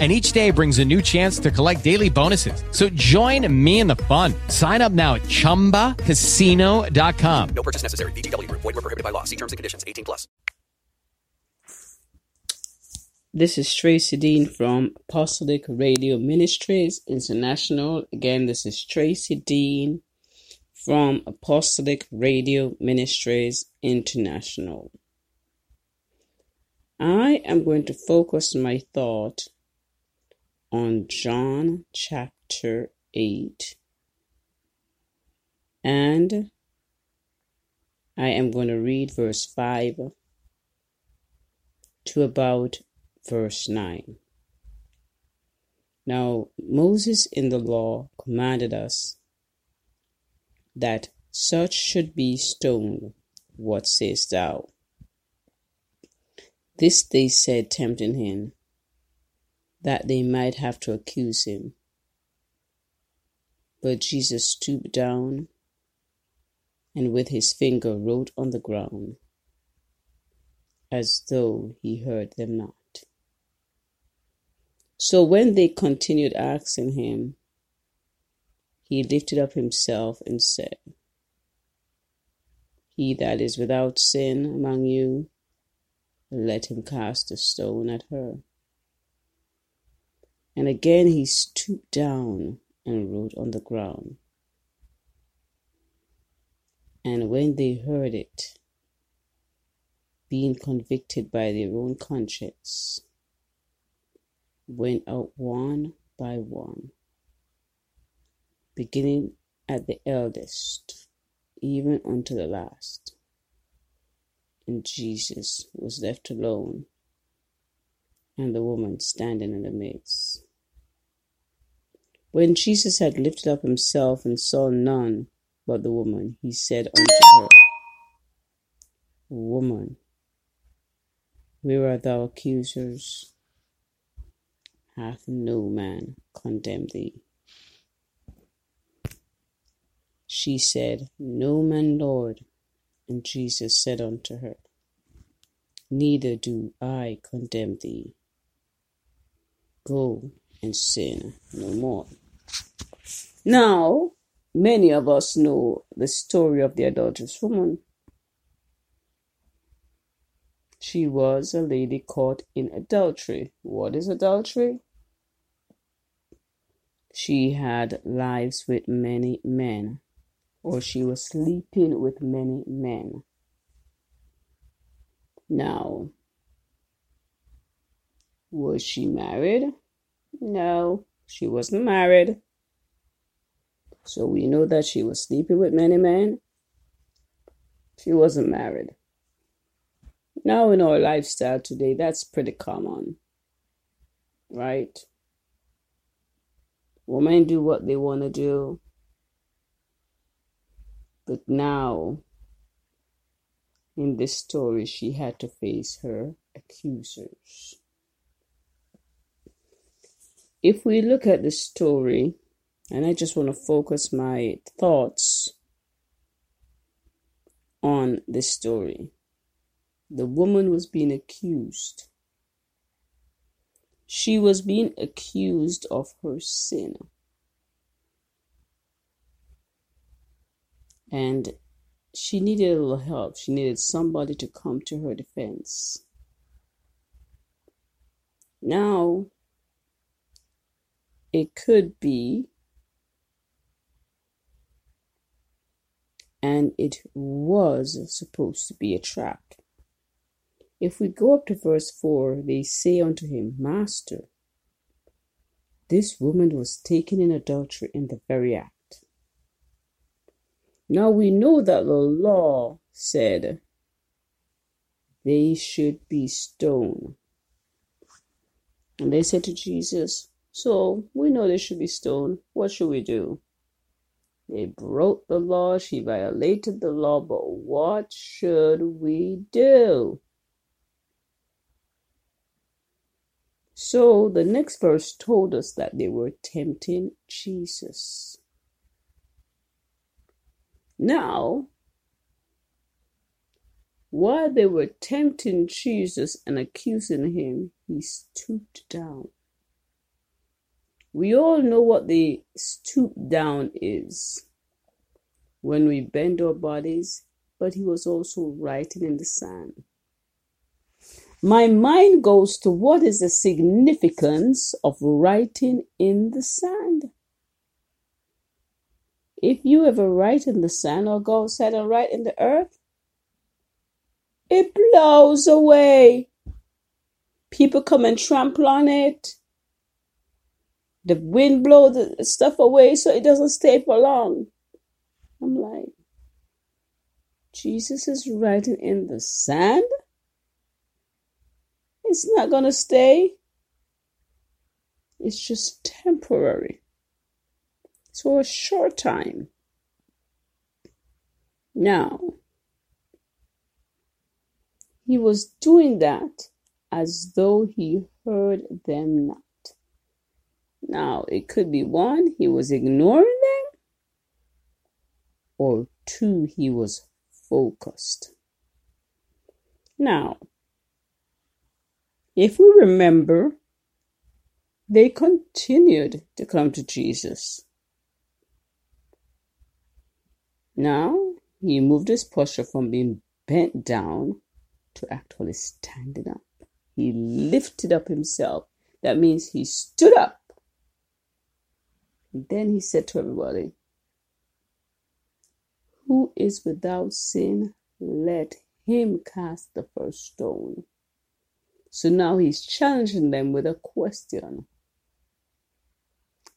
and each day brings a new chance to collect daily bonuses. So join me in the fun. Sign up now at ChumbaCasino.com. No purchase necessary. VGW. Void were prohibited by law. See terms and conditions. 18 plus. This is Tracy Dean from Apostolic Radio Ministries International. Again, this is Tracy Dean from Apostolic Radio Ministries International. I am going to focus my thought on John chapter 8. And I am going to read verse 5 to about verse 9. Now, Moses in the law commanded us that such should be stoned. What sayest thou? This they said, tempting him that they might have to accuse him. But Jesus stooped down and with his finger wrote on the ground, as though he heard them not. So when they continued asking him, he lifted up himself and said, He that is without sin among you, let him cast a stone at her. And again he stooped down and wrote on the ground. And when they heard it, being convicted by their own conscience, went out one by one, beginning at the eldest, even unto the last. And Jesus was left alone, and the woman standing in the midst. When Jesus had lifted up himself and saw none but the woman, he said unto her, Woman, where are thy accusers? Hath no man condemned thee? She said, No man, Lord. And Jesus said unto her, Neither do I condemn thee. Go and sin no more. Now, many of us know the story of the adulterous woman. She was a lady caught in adultery. What is adultery? She had lives with many men, or she was sleeping with many men. Now, was she married? No, she wasn't married. So we know that she was sleeping with many men. She wasn't married. Now, in our lifestyle today, that's pretty common, right? Women do what they want to do. But now, in this story, she had to face her accusers. If we look at the story, and I just want to focus my thoughts on this story. The woman was being accused. She was being accused of her sin. And she needed a little help. She needed somebody to come to her defense. Now, it could be and it was supposed to be a trap. If we go up to verse 4, they say unto him, Master, this woman was taken in adultery in the very act. Now we know that the law said they should be stoned. And they said to Jesus, So we know they should be stoned. What should we do? They broke the law. She violated the law. But what should we do? So the next verse told us that they were tempting Jesus. Now, while they were tempting Jesus and accusing him, he stooped down. We all know what the stoop down is when we bend our bodies, but he was also writing in the sand. My mind goes to what is the significance of writing in the sand? If you ever write in the sand or go outside and write in the earth, it blows away. People come and trample on it. The wind blows the stuff away so it doesn't stay for long. I'm like, Jesus is writing in the sand? It's not going to stay. It's just temporary. It's for a short time. Now, he was doing that as though he heard them not. Now, it could be one, he was ignoring them, or two, he was focused. Now, if we remember, they continued to come to Jesus. Now, he moved his posture from being bent down to actually standing up. He lifted up himself. That means he stood up. Then he said to everybody, Who is without sin, let him cast the first stone. So now he's challenging them with a question.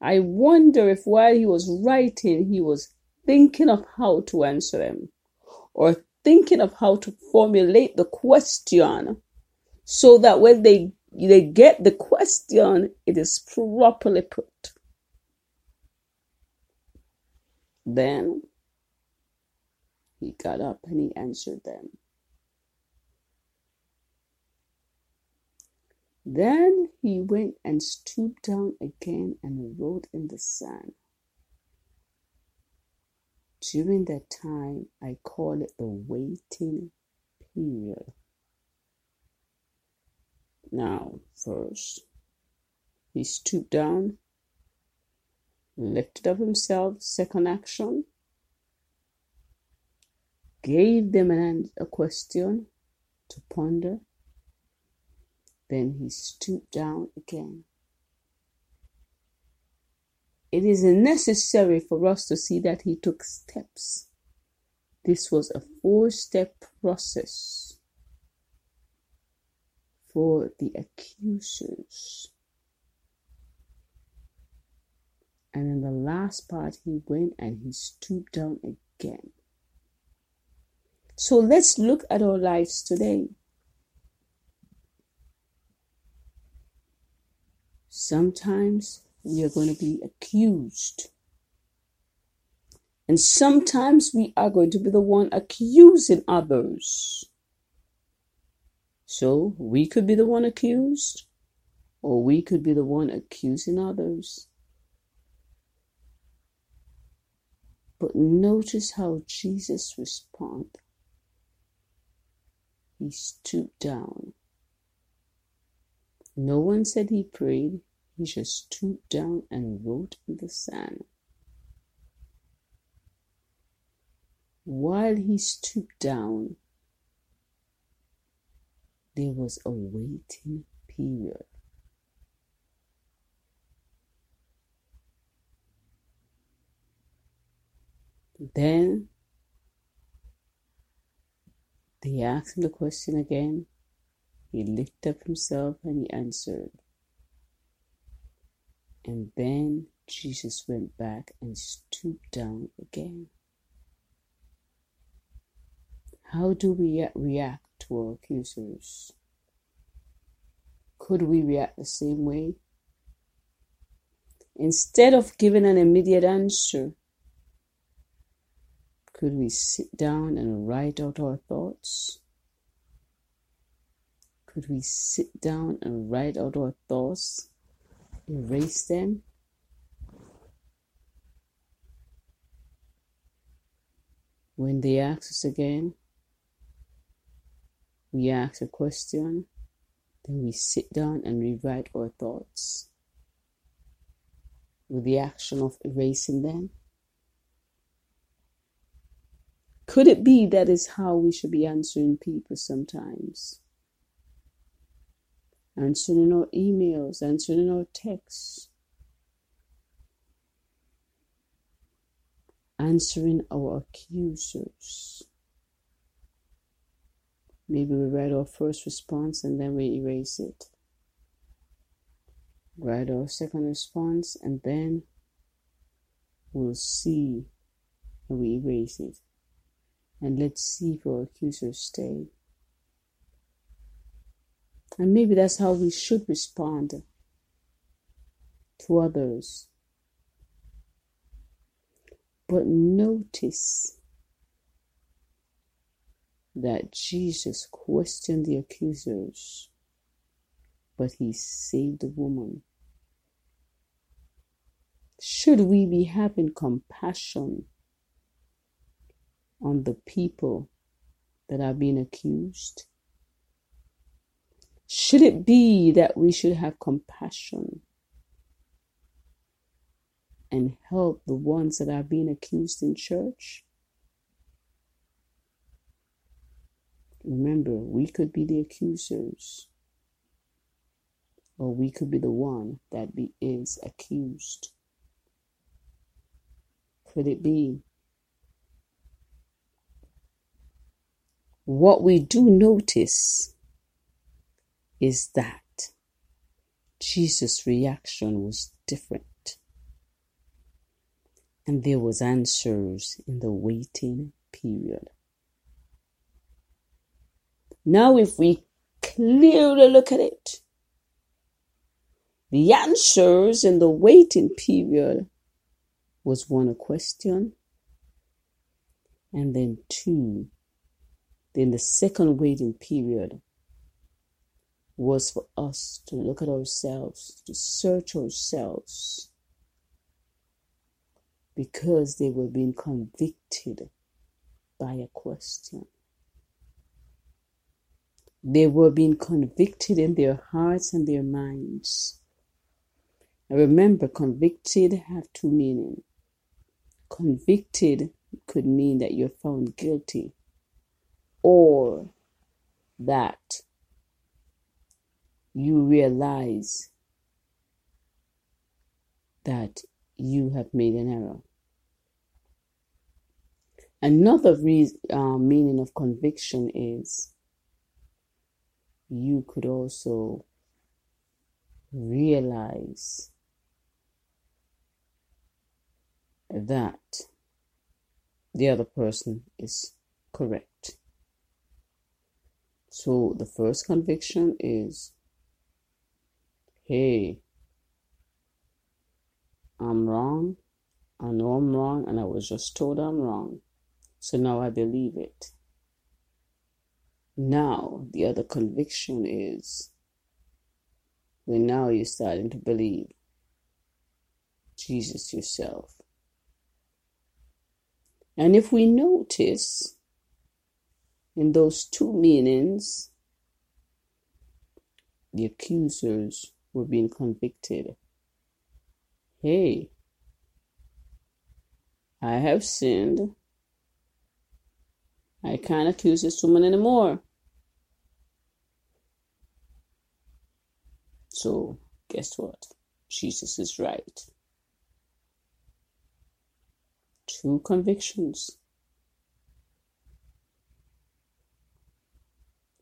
I wonder if while he was writing, he was thinking of how to answer them or thinking of how to formulate the question so that when they they get the question it is properly put then he got up and he answered them then he went and stooped down again and wrote in the sand during that time, I call it the waiting period. Now, first, he stooped down, lifted up himself, second action, gave them an, a question to ponder, then he stooped down again. It is necessary for us to see that he took steps. This was a four step process for the accusers. And in the last part, he went and he stooped down again. So let's look at our lives today. Sometimes we are going to be accused. And sometimes we are going to be the one accusing others. So we could be the one accused, or we could be the one accusing others. But notice how Jesus responded. He stooped down. No one said he prayed. He just stooped down and wrote in the sand. While he stooped down, there was a waiting period. Then they asked him the question again. He lifted up himself and he answered. And then Jesus went back and stooped down again. How do we react to our accusers? Could we react the same way? Instead of giving an immediate answer, Could we sit down and write out our thoughts? Could we sit down and write out our thoughts, erase them? When they ask us again, we ask a question, then we sit down and rewrite our thoughts with the action of erasing them. Could it be that is how we should be answering people sometimes? Answering our emails, answering our texts, answering our accusers. Maybe we write our first response and then we erase it. Write our second response and then we'll see and we erase it. And let's see if our accusers stay. And maybe that's how we should respond to others. But notice that Jesus questioned the accusers, but he saved the woman. Should we be having compassion on the people that are being accused? Should it be that we should have compassion and help the ones that are being accused in church? Remember, we could be the accusers, or we could be the one that be, is accused. Could it be? What we do notice is that Jesus' reaction was different. And there was answers in the waiting period. Now, if we clearly look at it, the answers in the waiting period was one a question, and then two, then the second waiting period was for us to look at ourselves, to search ourselves, because they were being convicted by a question. They were being convicted in their hearts and their minds. And remember, convicted have two meanings. Convicted could mean that you're found guilty or that you realize that you have made an error. Another uh, meaning of conviction is you could also realize that the other person is correct. So the first conviction is hey, I'm wrong. I know I'm wrong, and I was just told I'm wrong. So now I believe it. Now, the other conviction is when now you're starting to believe Jesus yourself. And if we notice in those two meanings, the accusers were being convicted. Hey, I have sinned. I can't accuse this woman anymore. So, guess what? Jesus is right. Two convictions.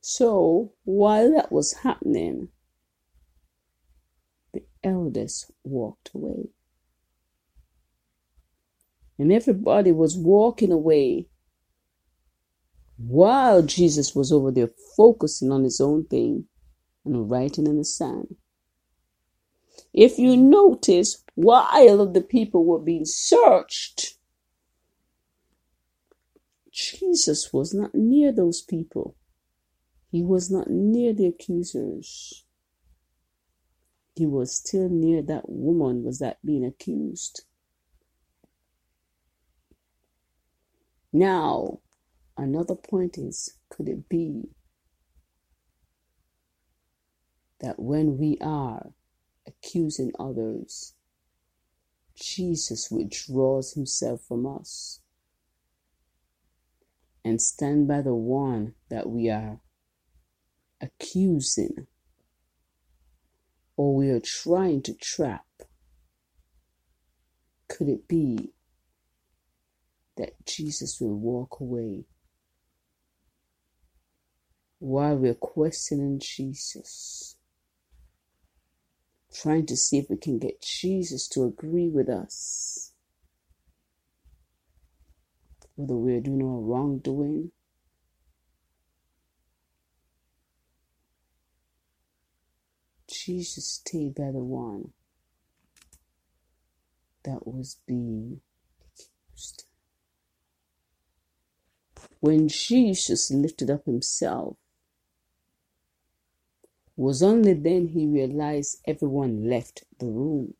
So, while that was happening, the elders walked away. And everybody was walking away while Jesus was over there focusing on his own thing and writing in the sand. If you notice, while the people were being searched, Jesus was not near those people. He was not near the accusers. He was still near that woman was that being accused. Now, another point is could it be that when we are accusing others, Jesus withdraws himself from us and stand by the one that we are accusing or we are trying to trap? Could it be that Jesus will walk away while we're questioning Jesus? Trying to see if we can get Jesus to agree with us. Whether we're doing our wrongdoing Jesus stayed by the one that was being accused. When Jesus lifted up himself, was only then he realized everyone left the room.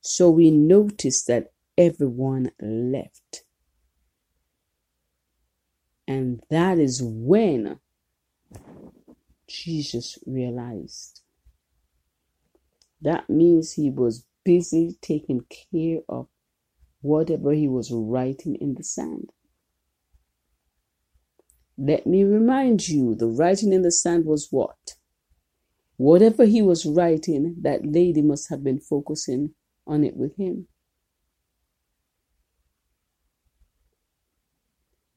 So we noticed that everyone left. And that is when Jesus realized. That means he was busy taking care of whatever he was writing in the sand. Let me remind you the writing in the sand was what? Whatever he was writing, that lady must have been focusing on it with him.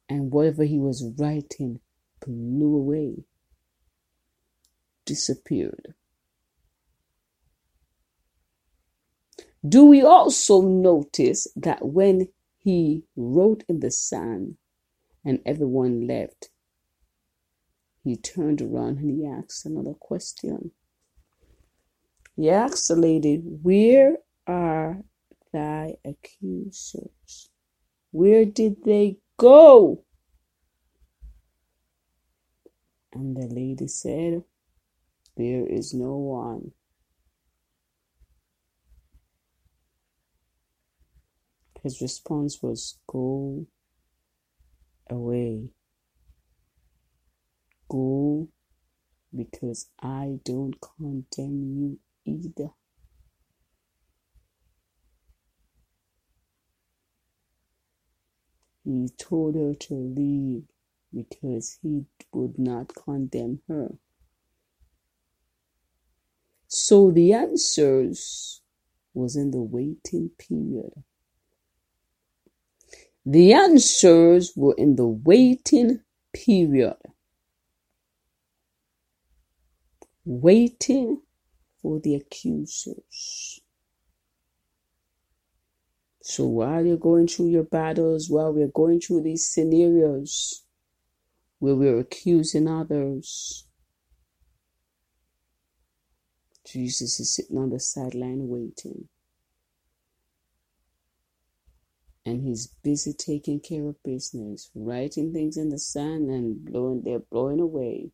And whatever he was writing blew away disappeared. Do we also notice that when he wrote in the sand and everyone left, he turned around and he asked another question. He asked the lady, Where are thy accusers? Where did they go? And the lady said, there is no one. His response was, Go away. Go because I don't condemn you either. He told her to leave because he would not condemn her. So the answers was in the waiting period. The answers were in the waiting period. Waiting for the accusers. So while you're going through your battles, while we're going through these scenarios where we're accusing others, Jesus is sitting on the sideline waiting. And he's busy taking care of business, writing things in the sand and blowing they're blowing away.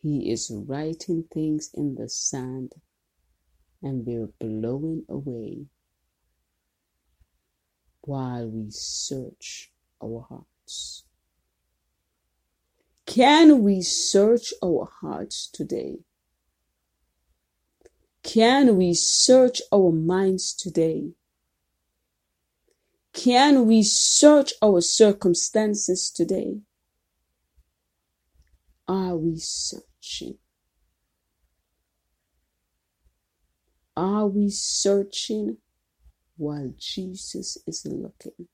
He is writing things in the sand and they're blowing away while we search our hearts. Can we search our hearts today? Can we search our minds today? Can we search our circumstances today? Are we searching? Are we searching while Jesus is looking?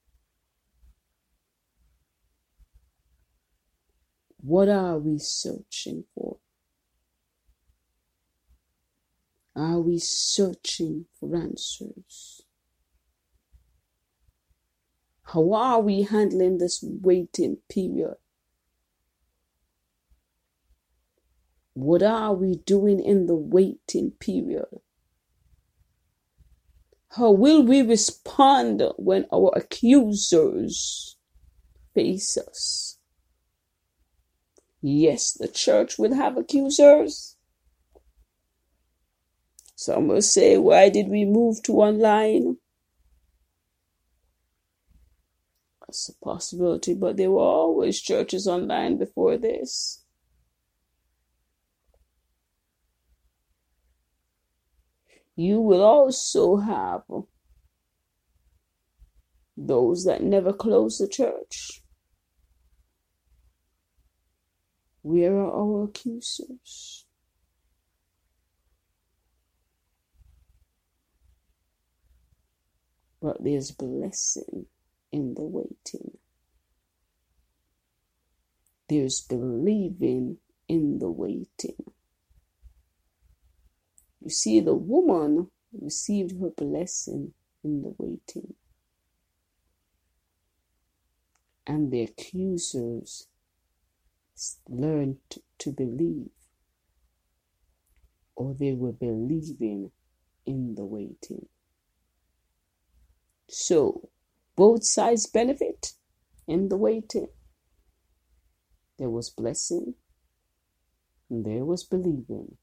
What are we searching for? Are we searching for answers? How are we handling this waiting period? What are we doing in the waiting period? How will we respond when our accusers face us? Yes, the church will have accusers. Some will say, Why did we move to online? That's a possibility, but there were always churches online before this. You will also have those that never close the church. Where are our accusers? But there's blessing in the waiting. There's believing in the waiting. You see, the woman received her blessing in the waiting. And the accusers learned to believe, or they were believing in the waiting. So, both sides benefit in the waiting. There was blessing, there was believing,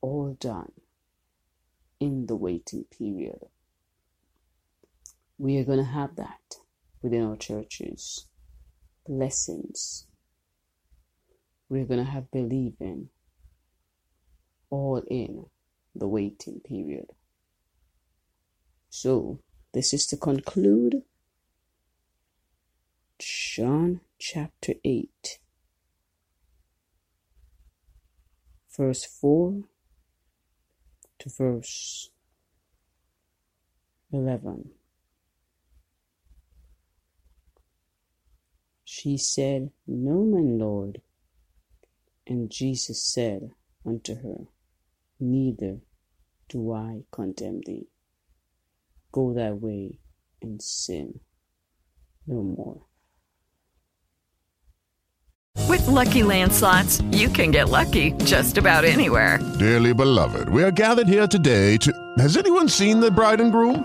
all done in the waiting period. We are going to have that within our churches. Blessings. We're going to have believing all in the waiting period. So, this is to conclude John chapter 8, verse 4 to verse 11. She said, No, my Lord. And Jesus said unto her, Neither do I condemn thee go thy way and sin no more. With lucky landslots, you can get lucky just about anywhere. Dearly beloved, we are gathered here today to. Has anyone seen the bride and groom?